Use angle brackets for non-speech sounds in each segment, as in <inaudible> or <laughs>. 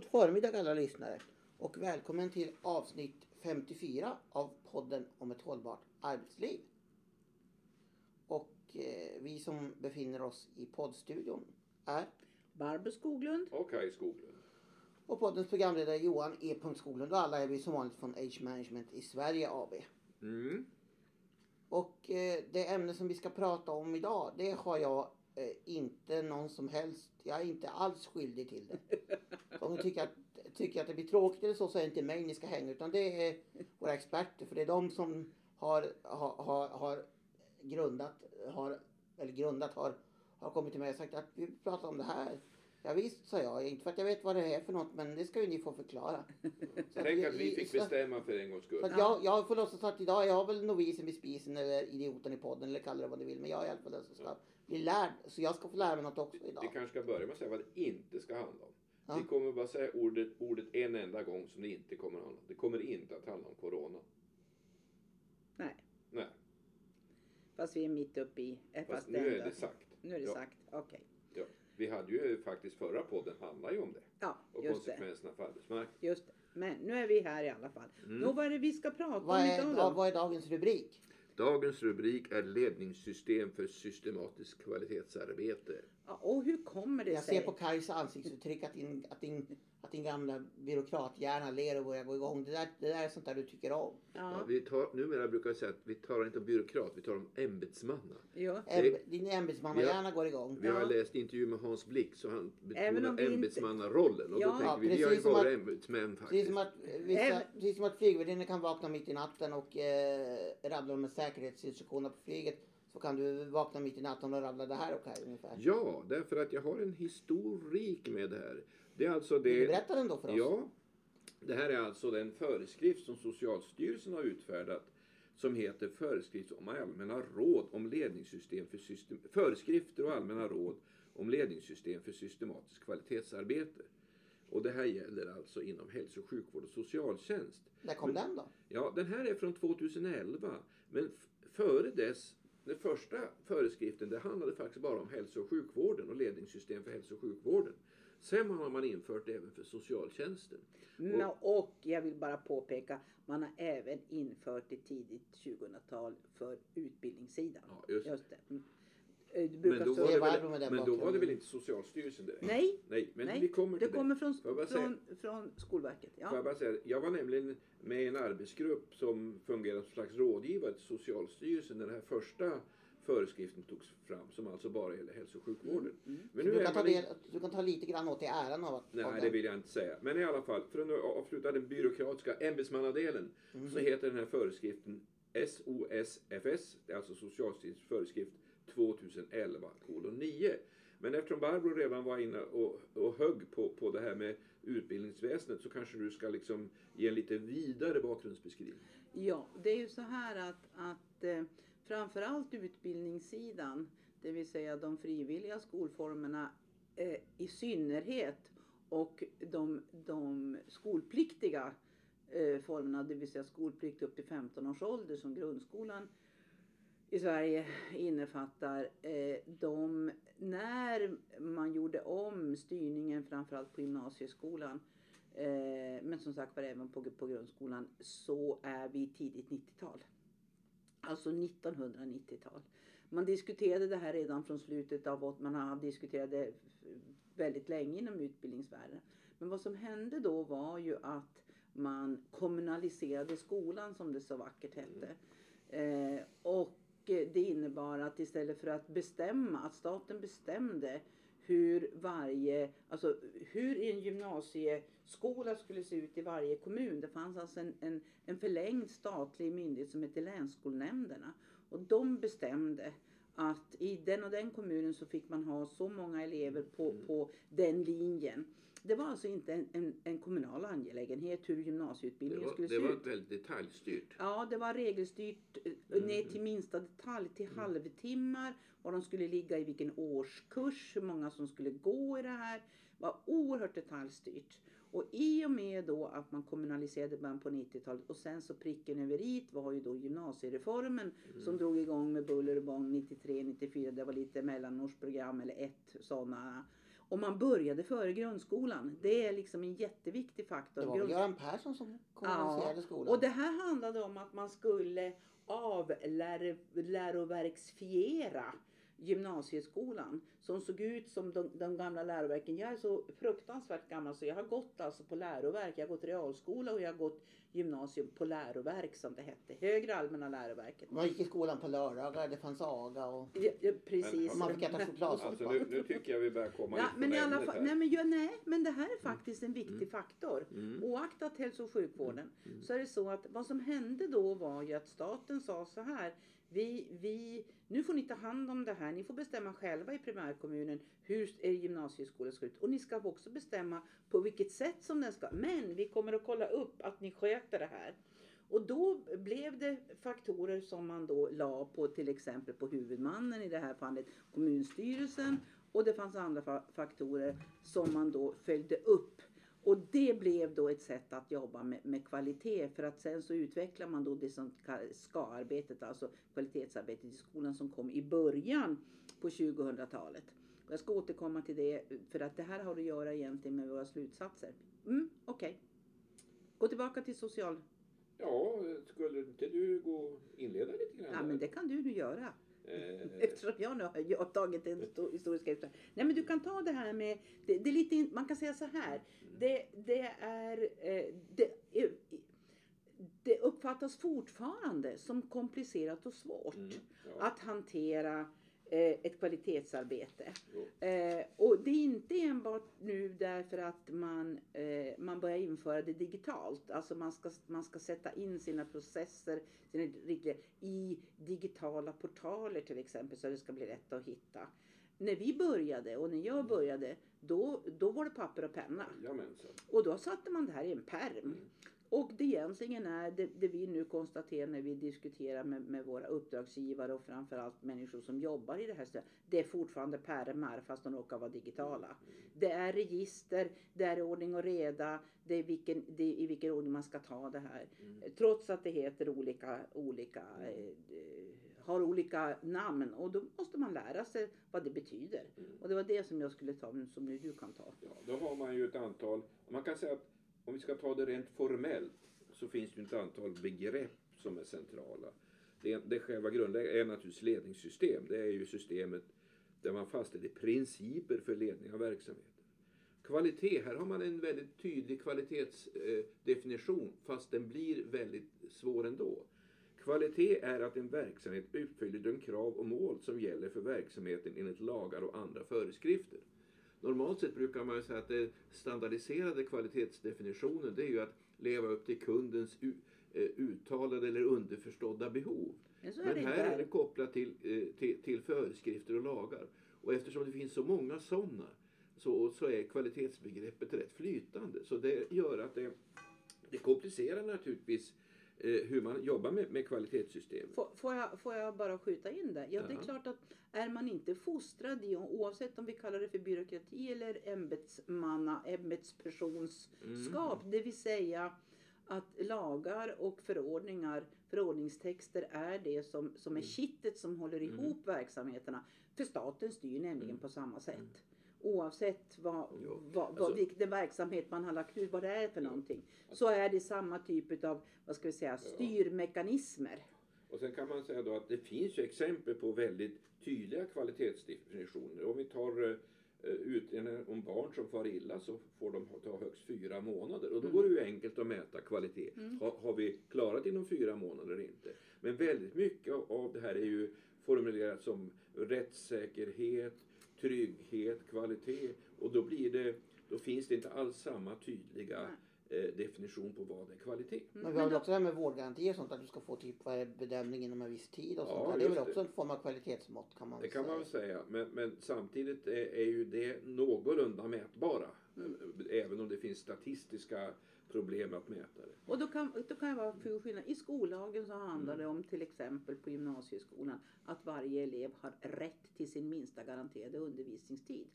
God förmiddag alla lyssnare och välkommen till avsnitt 54 av podden om ett hållbart arbetsliv. Och eh, vi som befinner oss i poddstudion är Barbro Skoglund. Och Kaj Skoglund. och poddens programledare Johan E. Skoglund och alla är vi som vanligt från Age Management i Sverige AB. Mm. Och eh, det ämne som vi ska prata om idag det har jag eh, inte någon som helst, jag är inte alls skyldig till det. <laughs> Om ni tycker att, tycker att det blir tråkigt eller så så är det inte mig ni ska hänga utan det är våra experter för det är de som har, har, har, grundat, har, eller grundat har, har kommit till mig och sagt att vi pratar om det här. Ja, visst sa jag, inte för att jag vet vad det är för något men det ska ju ni få förklara. Så Tänk att vi fick bestämma för en gångs skull. att jag, jag får låtsas att idag är jag väl novisen vid spisen eller idioten i podden eller kalla det vad du vill. Men jag är i alla fall den som ska bli lärd. Så jag ska få lära mig något också Vi idag. kanske ska börja med att säga vad det inte ska handla om. Ja. Vi kommer bara säga ordet, ordet en enda gång som det inte kommer att handla om. Det kommer inte att handla om Corona. Nej, Nej, fast vi är mitt uppe i. eh, fast det nu är det sagt. Nu är det Ja. sagt. Okej. Ja. Vi hade ju faktiskt förra podden handlar ju om det. Ja, Och just det. konsekvenserna för arbetsmarknaden. Just det. Men nu är vi här i alla fall. Mm. Nå, vad är det vi ska prata Vad om är, idag vad, då? vad är dagens rubrik? Dagens rubrik är ledningssystem för systematiskt kvalitetsarbete. Ja, och hur kommer det Jag sig? ser på Kajs ansiktsuttryck att din, att din, att din gamla byråkrathjärna ler och börjar gå igång. Det där, det där är sånt där du tycker om. Ja, Ja, vi tar, numera brukar vi säga att vi talar inte om byråkrat, vi talar om ämbetsmanna. ja. Ämb, din ämbetsmannahjärna går igång. Vi har Ja. läst intervju med Hans Blick så han betonar vi inte- ämbetsmannarollen. Och Ja, då tänker vi, vi precis har ju som varit att- ämbetsmän Precis faktiskt. som att, vissa, Även- precis som att flygvärdinnor kan vakna mitt i natten och eh, rabbla med säkerhetsinstruktioner på flyget. Så kan du vakna mitt i natten och rabbla det här och här ungefär. Ja, därför att jag har en historik med det här. Det är alltså Vill du det... berätta den då för oss? Ja, det här är alltså den föreskrift som Socialstyrelsen har utfärdat som heter Föreskrift om allmänna råd om ledningssystem för system, föreskrifter och allmänna råd om ledningssystem för systematiskt kvalitetsarbete. Och det här gäller alltså inom hälso och sjukvård och socialtjänst. När kom den då? Ja, den här är från 2011. Men före dess, den första föreskriften, det handlade faktiskt bara om hälso och sjukvården och ledningssystem för hälso och sjukvården. Sen har man infört det även för socialtjänsten. Nå, och jag vill bara påpeka, man har även infört det tidigt 2000-tal för utbildningssidan. Ja, just det. Det. Mm. Eh, Du Men då var det väl, men då var det väl inte Socialstyrelsen direkt? Nej, Nej, men nej. vi kommer det till kommer från, bara säga- från, från Skolverket. Får jag Ja. bara säga, jag var nämligen med i en arbetsgrupp som fungerade som slags rådgivare till Socialstyrelsen när den här första föreskriften togs fram som alltså bara gäller hälso och sjukvården. Mm, Men Du nu är kan, ta del, du kan ta lite grann åt dig äran av att... av Nej, den. det vill jag inte säga. Men i alla fall, för att avsluta den byråkratiska ämbetsmannadelen så heter den här föreskriften SOSFS, det är alltså Socialstyrelsens föreskrift 2011 9. Men eftersom Barbro redan var inne och, och högg på, på det här med utbildningsväsendet så kanske du ska liksom ge en lite vidare bakgrundsbeskrivning. Ja, det är ju så här att, att eh, framförallt utbildningssidan, det vill säga de frivilliga skolformerna eh, i synnerhet och de, de skolpliktiga eh, formerna, det vill säga skolplikt upp till 15 års ålder som grundskolan i Sverige innefattar. Eh, de, när man gjorde om styrningen framförallt på gymnasieskolan Eh, men som sagt var även på, på grundskolan så är vi tidigt 90-tal. Alltså 1990-tal. Man diskuterade det här redan från slutet av åt- man har diskuterat det väldigt länge inom utbildningsvärlden. Men vad som hände då var ju att man kommunaliserade skolan som det så vackert hette. Eh, och det innebar att istället för att bestämma, att staten bestämde hur varje, alltså hur en gymnasieskola skulle se ut i varje kommun. Det fanns alltså en, en, en förlängd statlig myndighet som hette länsskolnämnderna. Och de bestämde att i den och den kommunen så fick man ha så många elever på, på den linjen. Det var alltså inte en, en, en kommunal angelägenhet hur Det gymnasieutbildningen var, skulle det se var ut. väldigt detaljstyrt. Ja, det var regelstyrt eh, Mm. ner till minsta detalj, till halvtimmar, var de skulle ligga i vilken årskurs, hur många som skulle gå i det här. Det var oerhört detaljstyrt. Och i och med då att man kommunaliserade början på 90-talet och sen så pricken över i var ju då gymnasiereformen Mm. som drog igång med buller och bång 93, 94. Det var lite mellanårsprogram eller ett sådana. Och man började före grundskolan. Det är liksom en jätteviktig faktor. Det var Grund- Göran Persson som kommunicerade skolan. och det här handlade om att man skulle avläroverksfiera gymnasieskolan som såg ut som de, de gamla läroverken. Jag är så fruktansvärt gammal så jag har gått alltså på läroverk. Jag har gått realskola och jag har gått gymnasium på läroverk som det hette. Högre allmänna läroverket. Man gick i skolan på lördagar, det fanns aga och Ja, ja, precis. Men- man fick äta chokladsoppa. Alltså nu, nu tycker jag vi börjar komma Ja, men i alla fall, här. nej, men, ja, nej, men det här är faktiskt en viktig faktor. Mm. Oaktat hälso och sjukvården så är det så att vad som hände då var ju att staten sa så här. Vi, vi, nu får ni ta hand om det här. Ni får bestämma själva i primärkommunen hur er gymnasieskola ska ut. Och ni ska också bestämma på vilket sätt som den ska. Men vi kommer att kolla upp att ni sköter det här. Och då blev det faktorer som man då la på till exempel på huvudmannen i det här fallet kommunstyrelsen. Och det fanns andra faktorer som man då följde upp. Och det blev då ett sätt att jobba med, med kvalitet för att sen så utvecklar man då det som SKA-arbetet, alltså kvalitetsarbetet i skolan som kom i början på 2000-talet. Och jag ska återkomma till det för att det här har att göra egentligen med våra slutsatser. Mm, Okej. Gå tillbaka till social... Ja, skulle inte du gå inleda lite grann? Ja men det kan du nu göra. <laughs> Eh, Eftersom jag nu har jag tagit en sto- historiska utdrag. Nej men du kan ta det här med, det, det är lite, in- man kan säga så här. Det, det är, eh, det, är- det uppfattas fortfarande som komplicerat och svårt mm, ja, att hantera eh, ett kvalitetsarbete. Eh, och det är inte enbart nu därför att man, eh, man börjar införa det digitalt. Alltså man ska, man ska sätta in sina processer sina riktlinjer i digitala portaler till exempel så det ska bli lätt att hitta. När vi började och när jag började då, då var det papper och penna. Jajamensan. Och då satte man det här i en perm. Och det egentligen är det, det vi nu konstaterar när vi diskuterar med, med våra uppdragsgivare och framförallt människor som jobbar i det här stödet. Det är fortfarande pärmar fast de råkar vara digitala. Det är register, det är ordning och reda, det är, vilken, det är i vilken ordning man ska ta det här. Mm. Trots att det heter olika, olika eh, eh, har olika namn och då måste man lära sig vad det betyder. Mm. Och det var det som jag skulle ta, som nu du kan ta. Ja, då har man ju ett antal, man kan säga att om vi ska ta det rent formellt så finns det ju ett antal begrepp som är centrala. Det, det själva grundläggande är naturligtvis ledningssystem. Det är ju systemet där man fastställer principer för ledning av verksamheten. Kvalitet, här har man en väldigt tydlig kvalitetsdefinition eh, fast den blir väldigt svår ändå. Kvalitet är att en verksamhet uppfyller de krav och mål som gäller för verksamheten enligt lagar och andra föreskrifter. Normalt sett brukar man ju säga att det standardiserade kvalitetsdefinitionen det är ju att leva upp till kundens eh, uttalade eller underförstådda behov. Men är Men inte här är det kopplat till, eh, till, till föreskrifter och lagar. Och eftersom det finns så många sådana så, så är kvalitetsbegreppet rätt flytande. Så det gör att det, det komplicerar naturligtvis hur man jobbar med, med kvalitetssystem. Får, får, jag, får jag bara skjuta in det? Ja, det är Ja. klart att är man inte fostrad i, oavsett om vi kallar det för byråkrati eller ämbetsmanna, ämbetspersonsskap, Mm. det vill säga att lagar och förordningar, förordningstexter är det som, som är kittet som håller Mm. ihop verksamheterna. För staten styr nämligen Mm. på samma sätt. Oavsett vad, Jo, vad, alltså- vad, vilken verksamhet man har lagt ut, vad det är för någonting. Så är det samma typ av, vad ska vi säga, styrmekanismer. Och sen kan man säga då att det finns ju exempel på väldigt tydliga kvalitetsdefinitioner. Om vi tar eh, utredningen om barn som far illa så får de ta högst fyra månader. Och då Mm. går det ju enkelt att mäta kvalitet. Mm. Har, har vi klarat inom fyra månader eller inte? Men väldigt mycket av- av det här är ju formulerat som rättssäkerhet, trygghet, kvalitet. Och då, blir det, då finns det inte alls samma tydliga eh, definition på vad är kvalitet. Mm, Men vi har väl då- också det här med vårdgaranti och sånt att du ska få typ bedömning inom en viss tid och Ja, sånt där. Det är väl också en form av kvalitetsmått kan man Det väl kan säga. man väl säga, men, men samtidigt är, är ju det någorlunda mätbara. Finns statistiska problem att mäta det. Och då kan, då kan jag vara skillnad. I skollagen så handlar det om till exempel på gymnasieskolan att varje elev har rätt till sin minsta garanterade undervisningstid.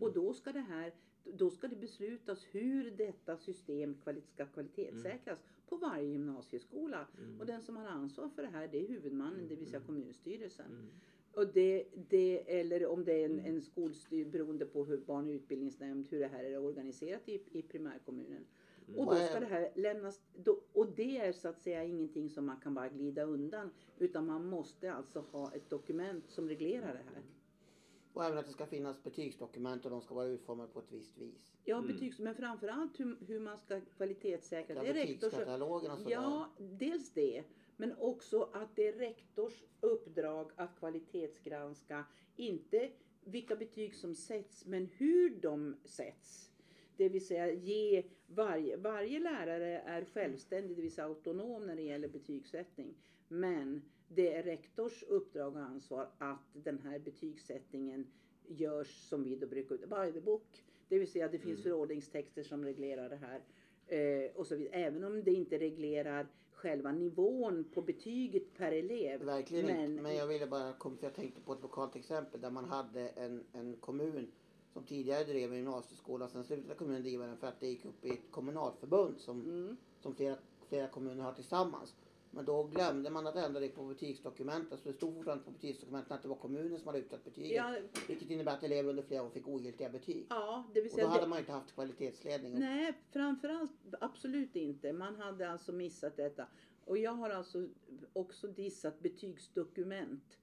Och då ska det här då ska det beslutas hur detta system ska kvalitetssäkras på varje gymnasieskola. Och den som har ansvar för det här det är huvudmannen, det vill säga kommunstyrelsen. Och det, det, eller om det är en, en skolstyr beroende på hur barn och utbildningsnämnd, hur det här är organiserat i, i primärkommunen. Och då ska det här lämnas, då, och det är så att säga ingenting som man kan bara glida undan. Utan man måste alltså ha ett dokument som reglerar det här. Och även att det ska finnas betygsdokument och de ska vara utformade på ett visst vis. Ja, betygs, men framförallt hur, hur man ska kvalitetssäkra. Ja, det är betygskatalogen och sådär. ja, dels det. Men också att det är rektors uppdrag att kvalitetsgranska, inte vilka betyg som sätts, men hur de sätts. Det vill säga ge varje, varje lärare är självständig, det vill säga autonom när det gäller betygssättning. Men det är rektors uppdrag och ansvar att den här betygssättningen görs som vi då brukar, by the book. Det vill säga att det finns förordningstexter som reglerar det här. Eh, och så vidare. Även om det inte reglerar själva nivån på betyget per elev. Verkligen men, inte. Men jag ville bara komma, för jag tänkte på ett lokalt exempel där man hade en, en kommun som tidigare drev en gymnasieskola. Sen slutade kommunen driva den för att det gick upp i ett kommunalförbund som, Mm. som flera, flera kommuner har tillsammans. Men då glömde man att ändra det på betygsdokumenten. Så det stod fortfarande på betygsdokumenten att det var kommunen som hade utsatt betyget. Ja, Vilket innebär att elever under flera år fick ogiltiga betyg. ja, det vill Och då säga hade det, man inte haft kvalitetsledning. Nej, framförallt absolut inte. Man hade alltså missat detta. Och jag har alltså också dissat betygsdokument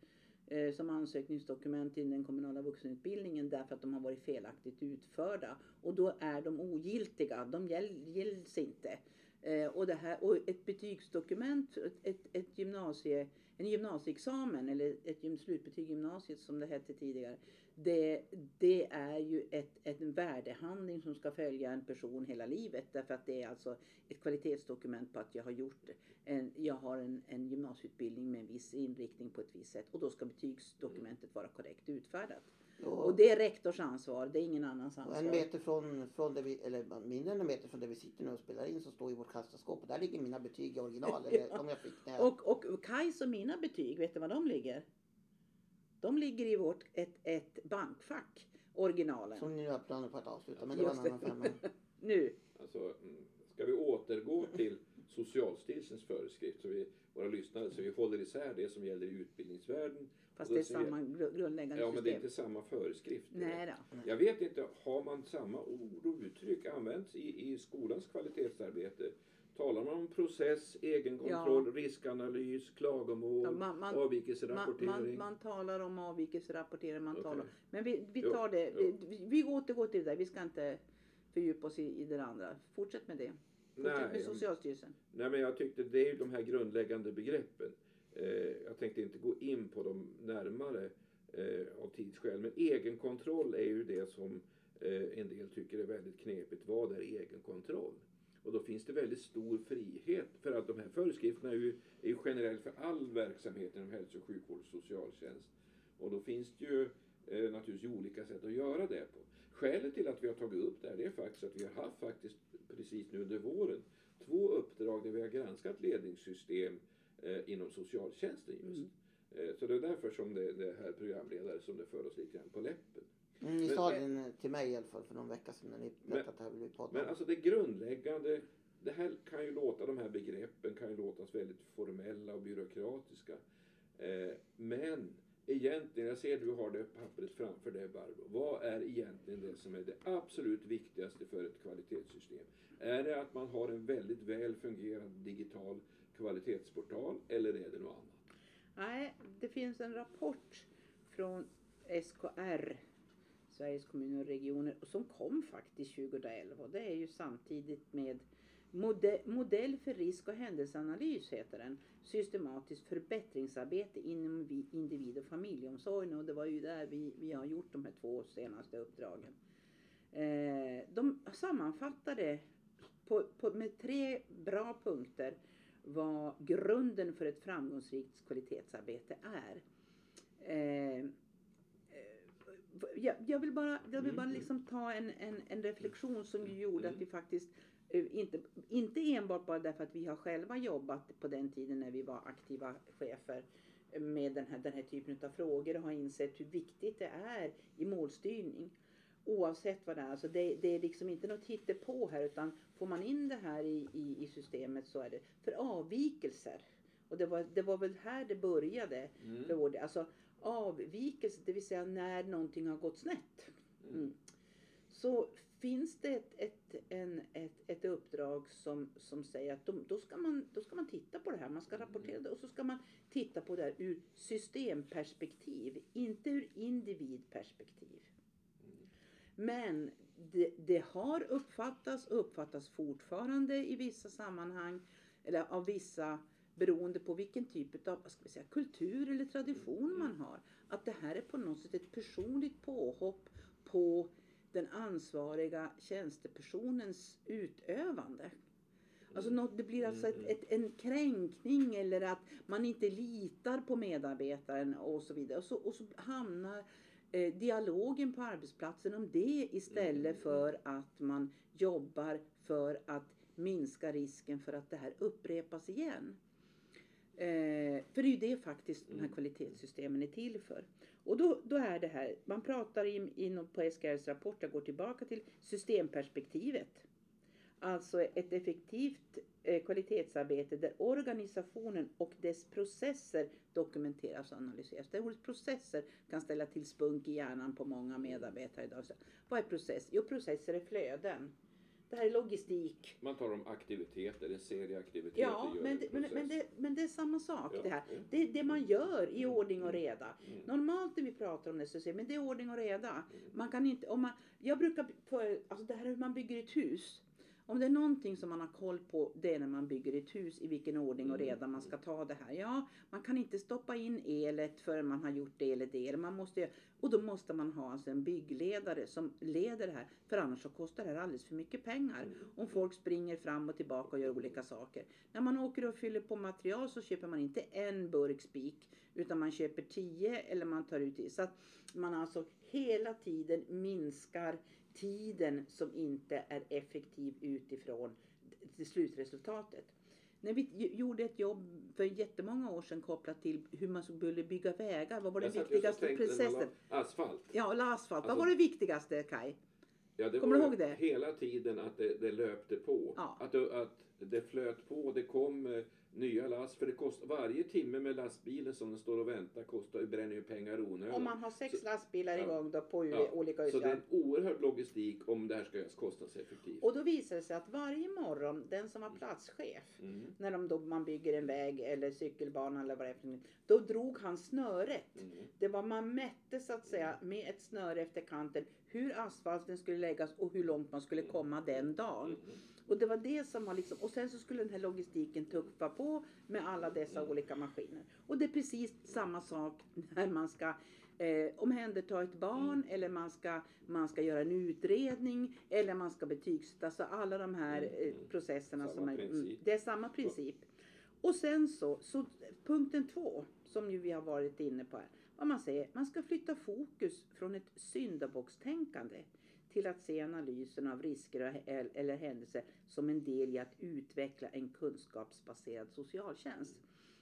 eh, som ansökningsdokument till den kommunala vuxenutbildningen därför att de har varit felaktigt utförda. Och då är de ogiltiga, de gäll, gälls inte. Eh, och, det här, och ett betygsdokument, ett, ett, gymnasie, en gymnasieexamen eller ett gym- slutbetyg i gymnasiet som det hette tidigare. Det, det är ju ett, ett en värdehandling som ska följa en person hela livet. Därför att det är alltså ett kvalitetsdokument på att jag har gjort en, jag har en, en gymnasieutbildning med en viss inriktning på ett visst sätt. Och då ska betygsdokumentet vara korrekt utfärdat. Och, Och det är rektors ansvar, det är ingen annans ansvar. en meter från, från där vi, eller mindre än en meter från där vi sitter nu och spelar in så står ju vårt kassaskåp och där ligger mina betyg i original. Eller <laughs> de jag fick när jag... Och, och Kajs och mina betyg, vet du var de ligger? De ligger i vårt, ett, ett bankfack, originalen. Som ni nu har planer på att avsluta. Men det var en annan femma. <laughs> Nu. Alltså, mm, ska vi återgå till Socialstyrelsens föreskrift så vi, våra lyssnare, så vi håller isär det som gäller i utbildningsvärlden. Fast det är samma gru- grundläggande Ja, men det är system. inte samma föreskrift. Nej då. Jag vet inte, har man samma ord och uttryck använts i, i skolans kvalitetsarbete? Talar man om process, egenkontroll, riskanalys, klagomål, Ja, man- man- Man, avvikelserapportering? man, man talar om avvikelserapportering, man Okej. talar Men vi, vi Jo, tar det, jo. vi, vi återgår till det där. Vi ska inte fördjupa oss i, i det andra. Fortsätt med det. Fortsätt Nej, med Socialstyrelsen. Nej, men jag tyckte det är ju de här grundläggande begreppen. Eh, jag tänkte inte gå in på dem närmare eh, av tidsskäl. Men egenkontroll är ju det som eh, en del tycker är väldigt knepigt. Vad är egenkontroll? Och då finns det väldigt stor frihet. För att de här föreskrifterna är ju, är ju generellt för all verksamhet inom hälso och sjukvård och socialtjänst. Och då finns det ju eh, naturligtvis olika sätt att göra det på. Skälet till att vi har tagit upp det här det är faktiskt att vi har haft faktiskt precis nu under våren två uppdrag där vi har granskat ledningssystem eh, inom socialtjänsten just. Eh, så det är därför som det, det är här programledare som det för oss lite grann på läppen. Mm, ni Men- sa den till mig i alla fall för någon vecka sedan när ni berättade att det här ville vi podda Men alltså det grundläggande, det här kan ju låta, de här begreppen kan ju låtas väldigt formella och byråkratiska. Eh, men egentligen, jag ser att du har det pappret framför dig Barbro. Vad är egentligen det som är det absolut viktigaste för ett kvalitetssystem? Är det att man har en väldigt väl fungerande digital kvalitetsportal eller är det något annat? Nej, det finns en rapport från SKR, Sveriges kommuner och regioner, som kom faktiskt 2011. Och det är ju samtidigt med Modell för risk och händelseanalys heter den. Systematiskt förbättringsarbete inom individ och familjeomsorgen. Och det var ju där vi, vi har gjort de här två senaste uppdragen. Eh, de sammanfattade på, på, med tre bra punkter vad grunden för ett framgångsrikt kvalitetsarbete är. Eh, eh, jag, jag vill bara, jag vill bara Mm. liksom ta en, en, en reflektion som gjorde att vi faktiskt eh, inte, inte enbart bara därför att vi har själva jobbat på den tiden när vi var aktiva chefer med den här, den här typen av frågor och har insett hur viktigt det är i målstyrning. Oavsett vad det är. Alltså det, det är liksom inte något hittepå här utan får man in det här i, i, i systemet så är det för avvikelser. Och det var, det var väl här det började för vår del. Alltså avvikelse, det vill säga när någonting har gått snett. Mm. Så finns det ett, ett, en, ett, ett uppdrag som, som säger att de, då, ska man, då ska man titta på det här, man ska rapportera det och så ska man titta på det här ur systemperspektiv, inte ur individperspektiv. Men det, det har uppfattats och uppfattas fortfarande i vissa sammanhang, eller av vissa beroende på vilken typ av ska vi säga, kultur eller tradition man har. Att det här är på något sätt ett personligt påhopp på den ansvariga tjänstepersonens utövande. Alltså något, det blir alltså ett, ett, en kränkning eller att man inte litar på medarbetaren och så vidare. Och så, och så hamnar eh, dialogen på arbetsplatsen om det istället för att man jobbar för att minska risken för att det här upprepas igen. Eh, för det är ju det faktiskt de här kvalitetssystemen är till för. Och då, då är det här, man pratar in, in på SKRs rapport, jag går tillbaka till systemperspektivet. Alltså ett effektivt eh, kvalitetsarbete där organisationen och dess processer dokumenteras och analyseras. Det ordet processer kan ställa till spunk i hjärnan på många medarbetare idag. Så, vad är process? Jo, processer är flöden. Det här är logistik. Man talar om aktiviteter, en serie aktiviteter. Ja, men en det, men, men, det, men det är samma sak Ja, det här. mm. Det är det man gör i ordning och reda. Mm. Normalt när vi pratar om det så säger vi, men det är ordning och reda. Man kan inte, om man, jag brukar, alltså det här hur man bygger ett hus. Om det är någonting som man har koll på, det är när man bygger ett hus, i vilken ordning och Mm. reda man ska ta det här. Ja, man kan inte stoppa in elet förrän man har gjort det eller det. Eller man måste, och då måste man ha alltså en byggledare som leder det här. För annars så kostar det här alldeles för mycket pengar. Mm. Om folk springer fram och tillbaka och gör olika saker. När man åker och fyller på material så köper man inte en burk spik. Utan man köper tio eller man tar ut det. Så att man alltså hela tiden minskar tiden som inte är effektiv utifrån det slutresultatet. När vi gjorde ett jobb för jättemånga år sedan kopplat till hur man skulle bygga vägar. Vad var den viktigaste processen? Asfalt. Ja, eller asfalt. Alltså- vad var det viktigaste Kai? Ja, det Kommer du ihåg det? Hela tiden att det, det löpte på. Ja. Att, att det flöt på. Det kom eh, nya last. För det kost, varje timme med lastbilen som den står och väntar kostar, bränner ju pengar onödan. Om man har sex Så- lastbilar ja. igång då på Ja, olika Så det är utgångar. en oerhörd logistik om det här ska göras kostnadseffektivt. Och då visar det sig att varje morgon, den som var platschef, Mm. när de då, man bygger en väg eller cykelbana eller vad det är då drog han snöret. Mm. Det var man mätte så att säga med ett snöre efter kanten hur asfalten skulle läggas och hur långt man skulle komma den dagen. Mm. Och det var det som var liksom, och sen så skulle den här logistiken tuffa på med alla dessa olika maskiner. Och det är precis samma sak när man ska eh, omhänderta ett barn eller man ska, man ska göra en utredning eller man ska betygsätta. Så alla de här eh, Mm. processerna Samma som är, mm, det är samma princip. Och sen så, så punkten två som ju vi har varit inne på här. Vad man säger, man ska flytta fokus från ett syndabockstänkande till att se analysen av risker eller händelser som en del i att utveckla en kunskapsbaserad socialtjänst.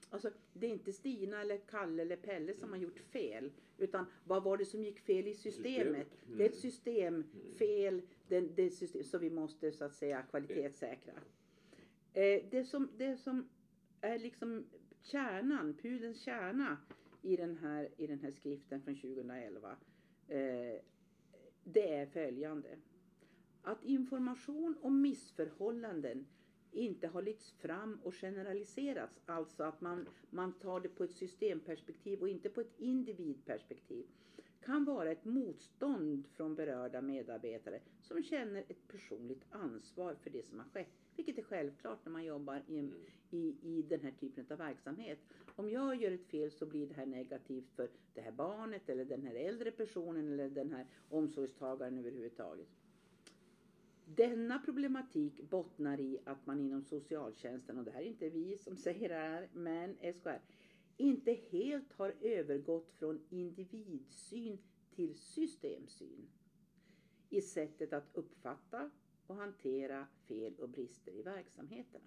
Alltså, det är inte Stina eller Kalle eller Pelle som har gjort fel. Utan vad var det som gick fel i systemet? Mm. Det är ett systemfel det, det system, som vi måste så att säga kvalitetssäkra. Eh, det, som, det som är liksom kärnan, pudelns kärna i den här, i den här skriften från 2011. Eh, det är följande. Att information om missförhållanden inte har lyfts fram och generaliserats. Alltså att man, man tar det på ett systemperspektiv och inte på ett individperspektiv. Kan vara ett motstånd från berörda medarbetare som känner ett personligt ansvar för det som har skett. Vilket är självklart när man jobbar i, en, i, i den här typen av verksamhet. Om jag gör ett fel så blir det här negativt för det här barnet eller den här äldre personen eller den här omsorgstagaren överhuvudtaget. Denna problematik bottnar i att man inom socialtjänsten, och det här är inte vi som säger det här, men SKR, inte helt har övergått från individsyn till systemsyn i sättet att uppfatta och hantera fel och brister i verksamheterna.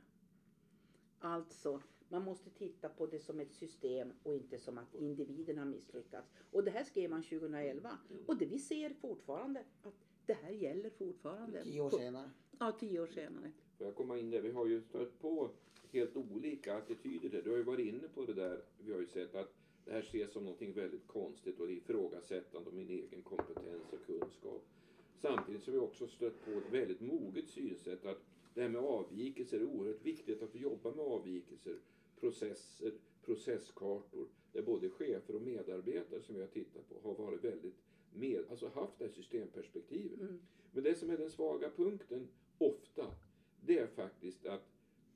Alltså, man måste titta på det som ett system och inte som att individen har misslyckats. Och det här skrev man 2011 och det vi ser fortfarande att det här gäller fortfarande. Tio år senare. Ja, tio år senare. Får jag komma in där? Vi har ju stött på helt olika attityder där. Du har ju varit inne på det där. Vi har ju sett att det här ses som någonting väldigt konstigt och ifrågasättande av min egen kompetens och kunskap. Samtidigt som vi också stött på ett väldigt moget synsätt att det här med avvikelser är oerhört viktigt att vi jobbar med avvikelser, processer, processkartor där både chefer och medarbetare som vi har tittat på har varit väldigt med, alltså haft det här systemperspektivet. Mm. Men det som är den svaga punkten ofta, det är faktiskt att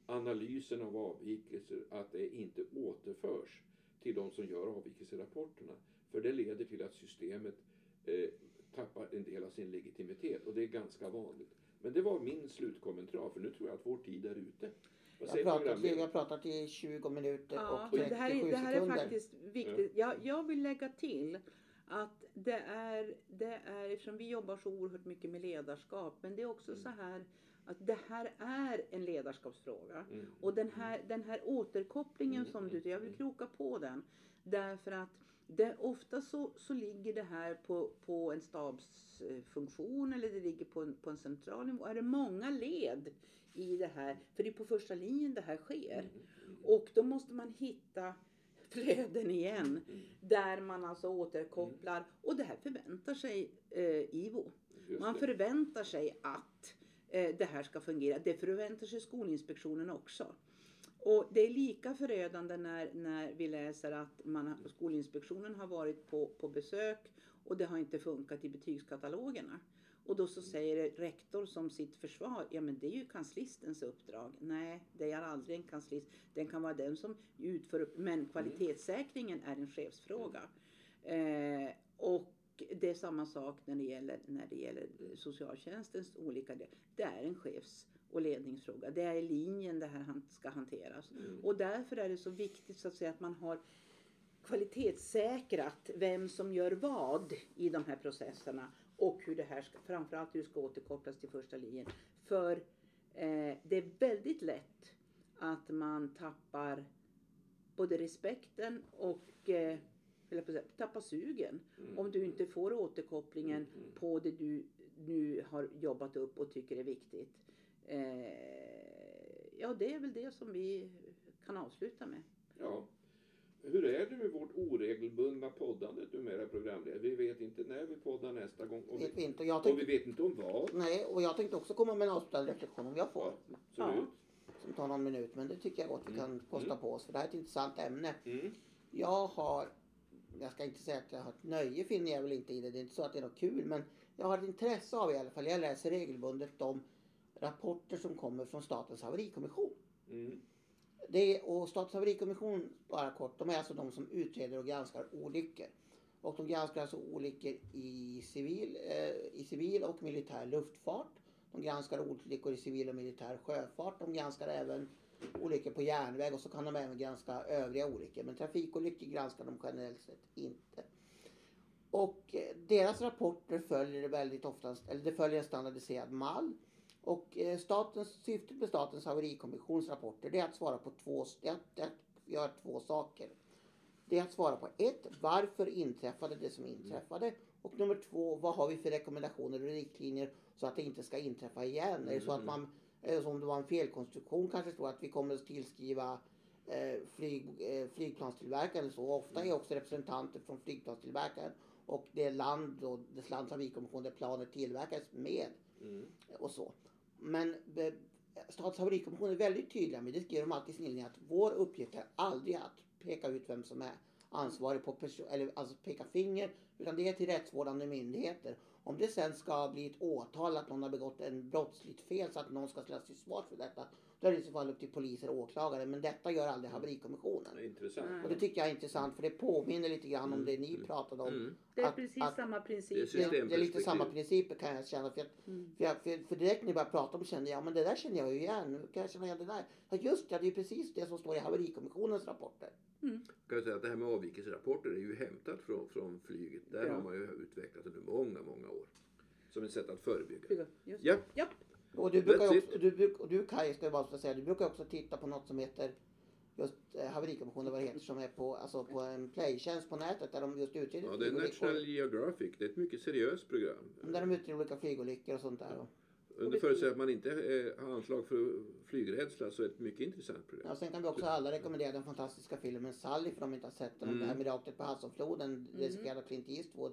analysen av avvikelser, att det inte återförs till de som gör avvikelserapporterna. För det leder till att systemet eh, tappar en del av sin legitimitet och det är ganska vanligt. Men det var min slutkommentar för nu tror jag att vår tid är ute. Jag har pratat, programledaren? vi har pratat i 20 minuter Ja, och det här, 37 är, det här är sekunder. faktiskt viktigt. Jag, jag vill lägga till att det är, det är, eftersom vi jobbar så oerhört mycket med ledarskap, men det är också så här att det här är en ledarskapsfråga. Mm. Och den här, den här återkopplingen Mm, som mm, du, jag vill mm. kroka på den. Därför att det, ofta så, så ligger det här på, på en stabsfunktion eller det ligger på en, på en central nivå. Är det många led i det här? För det är på första linjen det här sker. Mm. Och då måste man hitta flöden igen. Mm. Där man alltså återkopplar. Och det här förväntar sig eh, IVO. Just Man det. förväntar sig att eh, det här ska fungera. Det förväntar sig Skolinspektionen också. Och det är lika förödande när, när vi läser att man, Skolinspektionen har varit på, på besök och det har inte funkat i betygskatalogerna. Och då så säger rektor som sitt försvar, ja men det är ju kanslistens uppdrag. Nej, det är aldrig en kanslist. Den kan vara den som utför, men kvalitetssäkringen är en chefsfråga. Eh, och det är samma sak när det gäller, när det gäller socialtjänstens olika delar. Det är en chefs och ledningsfråga. Det är i linjen det här ska hanteras. Mm. Och därför är det så viktigt så att säga att man har kvalitetssäkrat vem som gör vad i de här processerna och hur det här ska, framförallt hur det ska återkopplas till första linjen. För eh, det är väldigt lätt att man tappar både respekten och eh, tappar sugen Mm. om du inte får återkopplingen Mm. på det du nu har jobbat upp och tycker är viktigt. Eh, ja, det är väl det som vi kan avsluta med. Ja. Hur är det med vårt oregelbundna poddande numera programledare? Vi vet inte när vi poddar nästa gång och vet vi inte. Jag och vi tänkte, vet inte om vad. nej, och jag tänkte också komma med en avslutande reflektion om jag får. Ja, absolut. Som tar någon minut. Men det tycker jag gott vi kan Mm. kosta Mm. på oss. För det här är ett intressant ämne. Mm. Jag har, jag ska inte säga att jag har ett nöje finner jag väl inte i det. Det är inte så att det är något kul. Men jag har ett intresse av i alla fall. Jag läser regelbundet de rapporter som kommer från Statens haverikommission. Mm. Det är, och Statens haverikommission, bara kort, de är alltså de som utreder och granskar olyckor. Och de granskar alltså olyckor i civil, eh, i civil och militär luftfart. De granskar olyckor i civil och militär sjöfart. De granskar även olyckor på järnväg och så kan de även granska övriga olyckor. Men trafikolyckor granskar de generellt sett inte. Och eh, deras rapporter följer väldigt ofta, eller det följer en standardiserad mall. Och eh, statens, syftet med Statens haverikommissions rapporter det är att svara på två, det är att, att göra två saker. Det är att svara på ett, varför inträffade det som inträffade? Och nummer två, vad har vi för rekommendationer och riktlinjer så att det inte ska inträffa igen? Är det så att man, som om det var en felkonstruktion kanske står att vi kommer att tillskriva eh, flyg, eh, flygplanstillverkaren så. Ofta är också representanter från flygplanstillverkaren och det land och det land haverikommission där planet tillverkades med Mm. och så. Men Statens haverikommission är väldigt tydliga med, det skriver de alltid i sin inledning, att vår uppgift är aldrig att peka ut vem som är ansvarig på person, eller alltså peka finger, utan det är till rättsvårdande myndigheter. Om det sen ska bli ett åtal att någon har begått en brottsligt fel så att någon ska ställas till svars för detta, då är det i så fall upp till poliser och åklagare. Men detta gör aldrig haverikommissionen. Det är intressant. Mm. Och det tycker jag är intressant för det påminner lite grann om det ni pratade om. Mm. Det är Att- precis att- samma Det är princip. Det, det är lite samma principer kan jag känna. För, att, Mm. för, jag, för, för direkt när vi började prata om det kände jag, men det där känner jag ju igen. Nu kan jag känna igen det där. Ja, just det, det är precis det som står i haverikommissionens rapporter. kan jag säga att det här med avvikelserapporter är ju hämtat från, från flyget. Där Ja. har man ju utvecklat under många, många år. Som ett sätt att förebygga. Just. Ja, Ja. Och du brukar också, du, och du Kaj, ska jag bara säga, du brukar också titta på något som heter just eh, haverikommissionen, vad det heter, som är på, alltså på en playtjänst på nätet där de just utreder ja, det är. National Geographic. Det är ett mycket seriöst program. Där de utreder olika flygolyckor och sånt där. Under förutsättning att man inte eh, har anslag för flygrädsla så är det ett mycket intressant program. Ja, sen kan vi också alla rekommendera den fantastiska filmen Sally för de inte har sett den. Mm. Det här miraklet på Hudsonfloden regisserad av Clint Eastwood.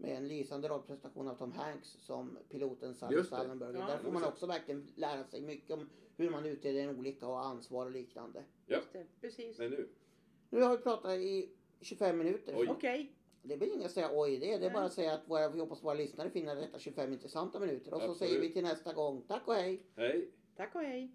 Med en lysande rollprestation av Tom Hanks som piloten Sally. Sullenberger. Ja, Där får man också verkligen lära sig mycket om hur man utreder en olycka och ansvar och liknande. Ja. Just det, precis. Men nu, Nu har vi pratat i 25 minuter. Okej, Det blir inget att säga oj det. Det är Nej. bara att säga att våra, vi hoppas våra lyssnare finner detta 25 intressanta minuter. Och så Absolut. säger vi till nästa gång. Tack och hej! hej! tack och hej.